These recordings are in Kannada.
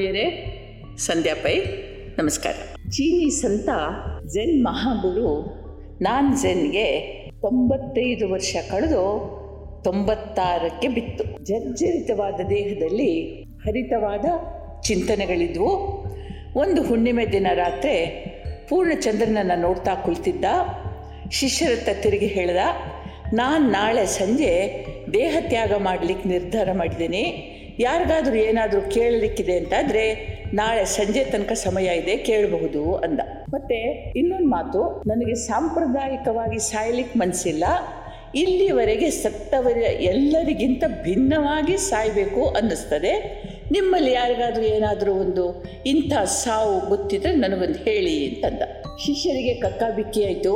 ಆತ್ಮೀಯರೇ ಸಂಧ್ಯಾ ಪೈ, ನಮಸ್ಕಾರ. ಚೀನಿ ಸಂತ ಜೆನ್ ಮಹಾಗುರು ನಾನ್ ಜೆನ್ಗೆ ತೊಂಬತ್ತೈದು ವರ್ಷ ಕಳೆದು ತೊಂಬತ್ತಾರಕ್ಕೆ ಬಿತ್ತು. ಜರ್ಜರಿತವಾದ ದೇಹದಲ್ಲಿ ಹರಿತವಾದ ಚಿಂತನೆಗಳಿದ್ವು. ಒಂದು ಹುಣ್ಣಿಮೆ ದಿನ ರಾತ್ರಿ ಪೂರ್ಣಚಂದ್ರನನ್ನು ನೋಡ್ತಾ ಕುಳಿತಿದ್ದ. ಶಿಷ್ಯರತ್ತ ತಿರುಗಿ ಹೇಳ್ದ, ನಾನು ನಾಳೆ ಸಂಜೆ ದೇಹ ತ್ಯಾಗ ಮಾಡಲಿಕ್ಕೆ ನಿರ್ಧಾರ ಮಾಡಿದ್ದೀನಿ. ಯಾರಿಗಾದರೂ ಏನಾದರೂ ಕೇಳಲಿಕ್ಕಿದೆ ಅಂತಾದರೆ ನಾಳೆ ಸಂಜೆ ತನಕ ಸಮಯ ಇದೆ, ಕೇಳಬಹುದು ಅಂದ. ಮತ್ತೆ ಇನ್ನೊಂದು ಮಾತು, ನನಗೆ ಸಾಂಪ್ರದಾಯಿಕವಾಗಿ ಸಾಯ್ಲಿಕ್ಕೆ ಮನಸ್ಸಿಲ್ಲ ಇಲ್ಲಿವರೆಗೆ ಸತ್ತವರ ಎಲ್ಲರಿಗಿಂತ ಭಿನ್ನವಾಗಿ ಸಾಯಬೇಕು ಅನ್ನಿಸ್ತದೆ. ನಿಮ್ಮಲ್ಲಿ ಯಾರಿಗಾದರೂ ಏನಾದರೂ ಒಂದು ಇಂಥ ಸಾವು ಗೊತ್ತಿದ್ರೆ ನನಗೊಂದು ಹೇಳಿ ಅಂತಂದ. ಶಿಷ್ಯರಿಗೆ ಕಕ್ಕಾಬಿಕ್ಕಿ ಆಯಿತು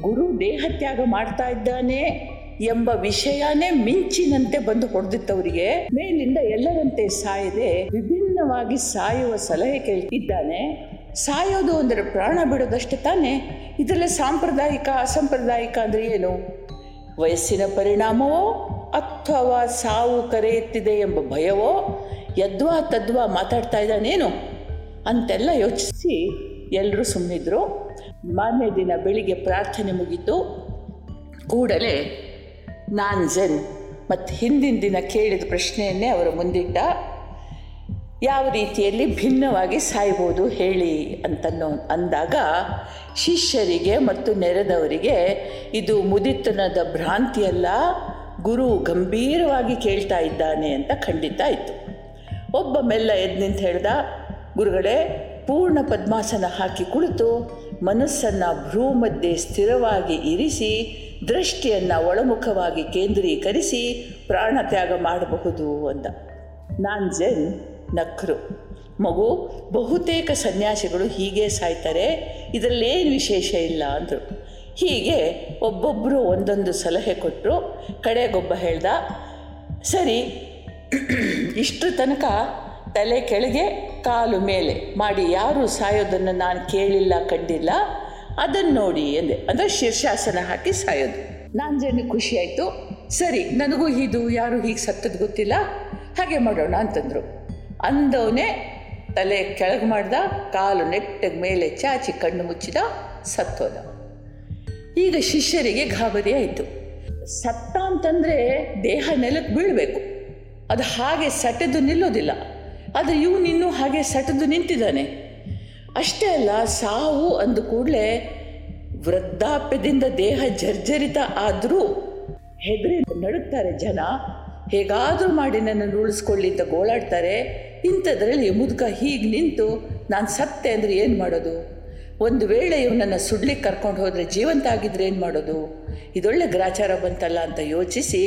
ಗುರು ದೇಹತ್ಯಾಗ ಮಾಡ್ತಾ ಇದ್ದಾನೆ. ಎಂಬ ವಿಷಯನೇ ಮಿಂಚಿನಂತೆ ಬಂದು ಹೊಡೆದಿತ್ತವರಿಗೆ ಮೇಲಿಂದ ಎಲ್ಲರಂತೆ ಸಾಯದೆ ವಿಭಿನ್ನವಾಗಿ ಸಾಯುವ ಸಲಹೆ ಕೇಳ್ತಿದ್ದಾನೆ. ಸಾಯೋದು ಅಂದರೆ ಪ್ರಾಣ ಬಿಡೋದಷ್ಟೇ ತಾನೇ? ಇದರಲ್ಲಿ ಸಾಂಪ್ರದಾಯಿಕ, ಅಸಾಂಪ್ರದಾಯಿಕ ಅಂದರೆ ಏನು? ವಯಸ್ಸಿನ ಪರಿಣಾಮವೋ ಅಥವಾ ಸಾವು ಕರೆಯುತ್ತಿದೆ ಎಂಬ ಭಯವೋ? ಯದ್ವಾ ತದ್ವಾ ಮಾತಾಡ್ತಾ ಇದ್ದಾನೇನು? ಅಂತೆಲ್ಲ ಯೋಚಿಸಿ ಎಲ್ಲರೂ ಸುಮ್ಮನಿದ್ರು ಮಾರನೇ ದಿನ ಬೆಳಿಗ್ಗೆ ಪ್ರಾರ್ಥನೆ ಮುಗೀತು. ಕೂಡಲೇ ನಾನ್ ಜೆನ್. ಮತ್ತು ಹಿಂದಿನ ದಿನ ಕೇಳಿದ ಪ್ರಶ್ನೆಯನ್ನೇ ಅವರು ಮುಂದಿಟ್ಟ, ಯಾವ ರೀತಿಯಲ್ಲಿ ಭಿನ್ನವಾಗಿ ಸಾಯ್ಬೋದು ಹೇಳಿ ಅಂತನ್ನೋ, ಅಂದಾಗ ಶಿಷ್ಯರಿಗೆ ಮತ್ತು ನೆರೆದವರಿಗೆ ಇದು ಮುದಿತನದ ಭ್ರಾಂತಿಯಲ್ಲ ಗುರು ಗಂಭೀರವಾಗಿ ಕೇಳ್ತಾ ಇದ್ದಾನೆ ಅಂತ ಖಂಡಿತ ಆಯಿತು. ಒಬ್ಬ ಮೆಲ್ಲ ಎದ್ದು ನಿಂತು ಹೇಳ್ದ, ಗುರುಗಳೇ, ಪೂರ್ಣ ಪದ್ಮಾಸನ ಹಾಕಿ ಕುಳಿತು ಮನಸ್ಸನ್ನು ಭ್ರೂ ಮಧ್ಯೆ ಸ್ಥಿರವಾಗಿ ಇರಿಸಿ, ದೃಷ್ಟಿಯನ್ನು ಒಳಮುಖವಾಗಿ ಕೇಂದ್ರೀಕರಿಸಿ ಪ್ರಾಣತ್ಯಾಗ ಮಾಡಬಹುದು ಅಂದ. ನಾನ್ ಜೆನ್ ನಕ್ರು. ಮಗು, ಬಹುತೇಕ ಸನ್ಯಾಸಿಗಳು ಹೀಗೆ ಸಾಯ್ತಾರೆ, ಇದರಲ್ಲೇನು ವಿಶೇಷ ಇಲ್ಲ ಅಂದರು. ಹೀಗೆ ಒಬ್ಬೊಬ್ಬರು ಒಂದೊಂದು ಸಲಹೆ ಕೊಟ್ಟರು ಕಡೆಗೊಬ್ಬ ಹೇಳ್ದ, ಸರಿ, ಇಷ್ಟು ತನಕ ತಲೆ ಕೆಳಗೆ, ಕಾಲು ಮೇಲೆ. ಮಾಡಿ, ಯಾರು ಸಾಯೋದನ್ನು ನಾನು ಕೇಳಿಲ್ಲ, ಕಂಡಿಲ್ಲ. ಅದನ್ನು ನೋಡಿ ಎಂದೆ. ಅಂದರೆ ಶೀರ್ಷಾಸನ ಹಾಕಿ ಸಾಯೋದು. ನಾನು ಜನ ಖುಷಿ ಆಯಿತು. ಸರಿ, ನನಗೂ ಇದು, ಯಾರು ಹೀಗೆ ಸತ್ತದ್ದು ಗೊತ್ತಿಲ್ಲ. ಹಾಗೆ ಮಾಡೋಣ ಅಂತಂದರು. ಅಂದವನೇ ತಲೆ ಕೆಳಗೆ ಮಾಡ್ದ, ಕಾಲು ನೆಟ್ಟಗೆ ಮೇಲೆ ಚಾಚಿ ಕಣ್ಣು ಮುಚ್ಚಿದ, ಸತ್ತೋದ. ಈಗ ಶಿಷ್ಯರಿಗೆ ಗಾಬರಿ ಆಯಿತು. ಸತ್ತ ಅಂತಂದರೆ ದೇಹ ನೆಲಕ್ಕೆ ಬೀಳಬೇಕು. ಅದು ಹಾಗೆ ಸಟೆದು ನಿಲ್ಲೋದಿಲ್ಲ. ಆದರೆ ಇವನಿನ್ನೂ ಹಾಗೆ ಸಟದು ನಿಂತಿದ್ದಾನೆ. ಅಷ್ಟೇ ಅಲ್ಲ, ಸಾವು ಅಂದ ಕೂಡಲೇ ವೃದ್ಧಾಪ್ಯದಿಂದ ದೇಹ ಜರ್ಜರಿತ ಆದರೂ ಹೆದರಿ ನಡುಕ್ತಾರೆ ಜನ. ಹೇಗಾದರೂ ಮಾಡಿ ನನ್ನನ್ನು ಉಳಿಸ್ಕೊಳ್ಳಿ ಅಂತ ಗೋಳಾಡ್ತಾರೆ. ಇಂಥದ್ರಲ್ಲಿ ಮುದುಕ ಹೀಗೆ ನಿಂತು, ನಾನು ಸತ್ತೆ ಅಂದರೆ ಏನು ಮಾಡೋದು? ಒಂದು ವೇಳೆ ಇವನನ್ನು ಸುಡ್ಲಿಕ್ಕೆ ಕರ್ಕೊಂಡು ಹೋದರೆ ಜೀವಂತ ಆಗಿದ್ರೆ ಏನು ಮಾಡೋದು? ಇದೊಳ್ಳೆ ಗ್ರಾಚಾರ ಬಂತಲ್ಲ ಅಂತ ಯೋಚಿಸಿ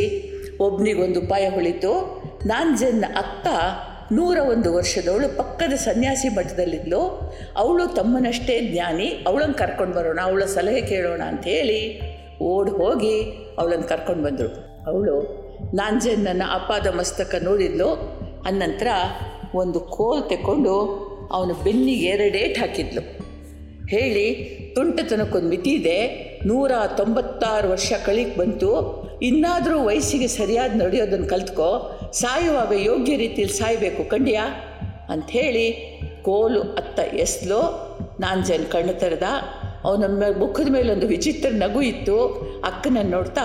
ಒಬ್ನಿಗೊಂದು ಉಪಾಯ ಹೊಳಿತು. ನಾನು ಜನ್ನ ಅಕ್ಕ ನೂರ ಒಂದು ವರ್ಷದವಳು ಪಕ್ಕದ ಸನ್ಯಾಸಿ ಮಠದಲ್ಲಿದ್ದಳು ಅವಳು ತಮ್ಮನಷ್ಟೇ ಜ್ಞಾನಿ, ಅವಳನ್ನು ಕರ್ಕೊಂಡು ಬರೋಣ, ಅವಳ ಸಲಹೆ ಕೇಳೋಣ ಅಂತ ಹೇಳಿ ಓಡಿ ಹೋಗಿ ಅವಳನ್ನು ಕರ್ಕೊಂಡು ಬಂದರು ಅವಳು ನಾಂಜನ್ನ ಅಪಾದ ಮಸ್ತಕ ನೋಡಿದ್ಲು. ಅನಂತರ ಒಂದು ಕೋಲ್ ತೆಕ್ಕೊಂಡು ಅವನು ಬೆನ್ನಿಗೆ ಎರಡೇಟ್ ಹಾಕಿದ್ಲು. ಹೇಳಿ, ತುಂಟತನಕ್ಕೊಂದು ಮಿತಿ ಇದೆ. ನೂರ ತೊಂಬತ್ತಾರು ವರ್ಷ ಕಳಿಗೆ ಬಂತು. ಇನ್ನಾದರೂ ವಯಸ್ಸಿಗೆ ಸರಿಯಾದ ನಡೆಯೋದನ್ನು ಕಲ್ತ್ಕೋ. ಸಾಯುವಾಗ ಯೋಗ್ಯ ರೀತಿಯಲ್ಲಿ ಸಾಯಬೇಕು ಕಂಡ್ಯಾ ಅಂಥೇಳಿ ಕೋಲು ಅತ್ತ ಎಸ್ಲೋ ನಾಂಜನ್ ಜನ ಕಣ್ಣು ತೆರೆದ ಅವನ ಮುಖದ ಮೇಲೆ ಒಂದು ವಿಚಿತ್ರ ನಗು ಇತ್ತು. ಅಕ್ಕನನ್ನು ನೋಡ್ತಾ,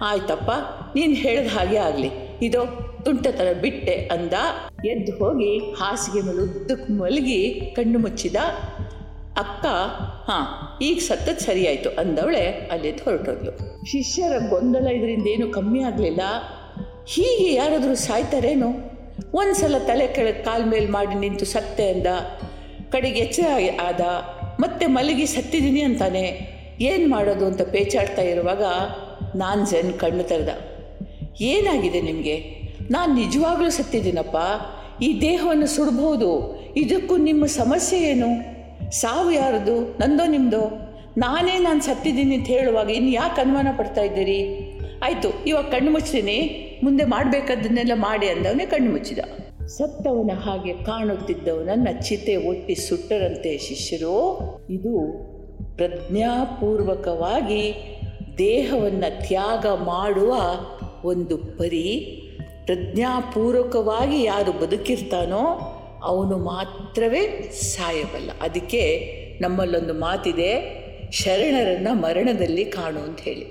ಆಯ್ತಪ್ಪ, ನೀನು ಹೇಳಿದ ಹಾಗೆ ಆಗಲಿ. ಇದು, ತುಂಟತನ ಬಿಟ್ಟೆ ಅಂದ. ಎದ್ದು ಹೋಗಿ ಹಾಸಿಗೆ ಮೇಲೆ ಉದ್ದಕ್ಕೆ ಮಲಗಿ ಕಣ್ಣು ಮುಚ್ಚಿದ. ಅಕ್ಕ, ಹಾಂ, ಈಗ ಸತ್ತದ್ದು ಸರಿಯಾಯಿತು ಅಂದವಳೆ ಅಲ್ಲಿದ್ದು ಹೊರಟೋದ್ಲು. ಶಿಷ್ಯರ ಗೊಂದಲ ಇದರಿಂದ ಏನೂ ಕಮ್ಮಿ ಆಗಲಿಲ್ಲ. ಹೀಗೆ ಯಾರಾದರೂ ಸಾಯ್ತಾರೇನು? ಒಂದು ಸಲ ತಲೆ ಕೆಳ ಕಾಲ ಮೇಲೆ ಮಾಡಿ ನಿಂತು ಸತ್ತೆ ಅಂದ, ಕಡೆಗೆ ಎಚ್ಚರ ಆದ, ಮತ್ತೆ ಮಲಗಿ ಸತ್ತಿದ್ದೀನಿ ಅಂತಾನೆ. ಏನು ಮಾಡೋದು ಅಂತ ಪೇಚಾಡ್ತಾ ಇರುವಾಗ ನಾನು ಜನ್ ಕಣ್ಣು ತೆರೆದ. ಏನಾಗಿದೆ ನಿಮಗೆ? ನಾನು ನಿಜವಾಗ್ಲೂ ಸತ್ತಿದ್ದೀನಪ್ಪ. ಈ ದೇಹವನ್ನು ಸುಡ್ಬೋದು. ಇದಕ್ಕೂ ನಿಮ್ಮ ಸಮಸ್ಯೆ ಏನು? ಸಾವು ಯಾರದು? ನಂದೋ ನಿಮ್ಮದೋ ನಾನೇ ನಾನು ಸತ್ತಿದ್ದೀನಿ ಅಂತ ಹೇಳುವಾಗ ಇನ್ನು ಯಾಕೆ ಅನುಮಾನ ಪಡ್ತಾ ಇದ್ದೀರಿ? ಆಯಿತು, ಇವಾಗ ಕಣ್ಣು ಮುಚ್ತೀನಿ ಮುಂದೆ ಮಾಡಬೇಕಾದನ್ನೆಲ್ಲ ಮಾಡಿ ಅಂದವನೇ ಕಣ್ಣು ಮುಚ್ಚಿದ. ಸತ್ತವನ ಹಾಗೆ ಕಾಣುತ್ತಿದ್ದವನನ್ನ ಚಿತೆ ಒಟ್ಟಿ ಸುಟ್ಟರಂತೆ ಶಿಷ್ಯರು. ಇದು ಪ್ರಜ್ಞಾಪೂರ್ವಕವಾಗಿ ದೇಹವನ್ನು ತ್ಯಾಗ ಮಾಡುವ ಒಂದು ಪರಿ. ಪ್ರಜ್ಞಾಪೂರ್ವಕವಾಗಿ ಯಾರು ಬದುಕಿರ್ತಾನೋ ಅವನು ಮಾತ್ರವೇ ಸಾಯಬಲ್ಲ. ಅದಕ್ಕೆ ನಮ್ಮಲ್ಲೊಂದು ಮಾತಿದೆ, ಶರಣರನ್ನು ಮರಣದಲ್ಲಿ ಕಾಣು ಅಂತ ಹೇಳಿ.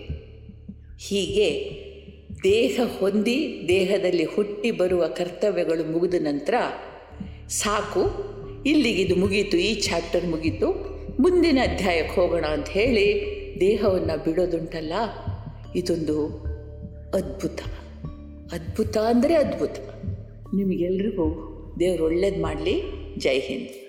ಹೀಗೆ ದೇಹ ಹೊಂದಿ ದೇಹದಲ್ಲಿ ಹುಟ್ಟಿ ಬರುವ ಕರ್ತವ್ಯಗಳು ಮುಗಿದ ನಂತರ ಸಾಕು ಇಲ್ಲಿಗಿದು ಮುಗೀತು, ಈ ಚಾಪ್ಟರ್ ಮುಗೀತು, ಮುಂದಿನ ಅಧ್ಯಾಯಕ್ಕೆ ಹೋಗೋಣ ಅಂತ ಹೇಳಿ ದೇಹವನ್ನು ಬಿಡೋದುಂಟಲ್ಲ, ಇದೊಂದು ಅದ್ಭುತ. ಅದ್ಭುತ ಅಂದರೆ ಅದ್ಭುತ. ನಿಮಗೆಲ್ರಿಗೂ ದೇವರು ಒಳ್ಳೇದು ಮಾಡಲಿ. ಜೈ ಹಿಂದ್.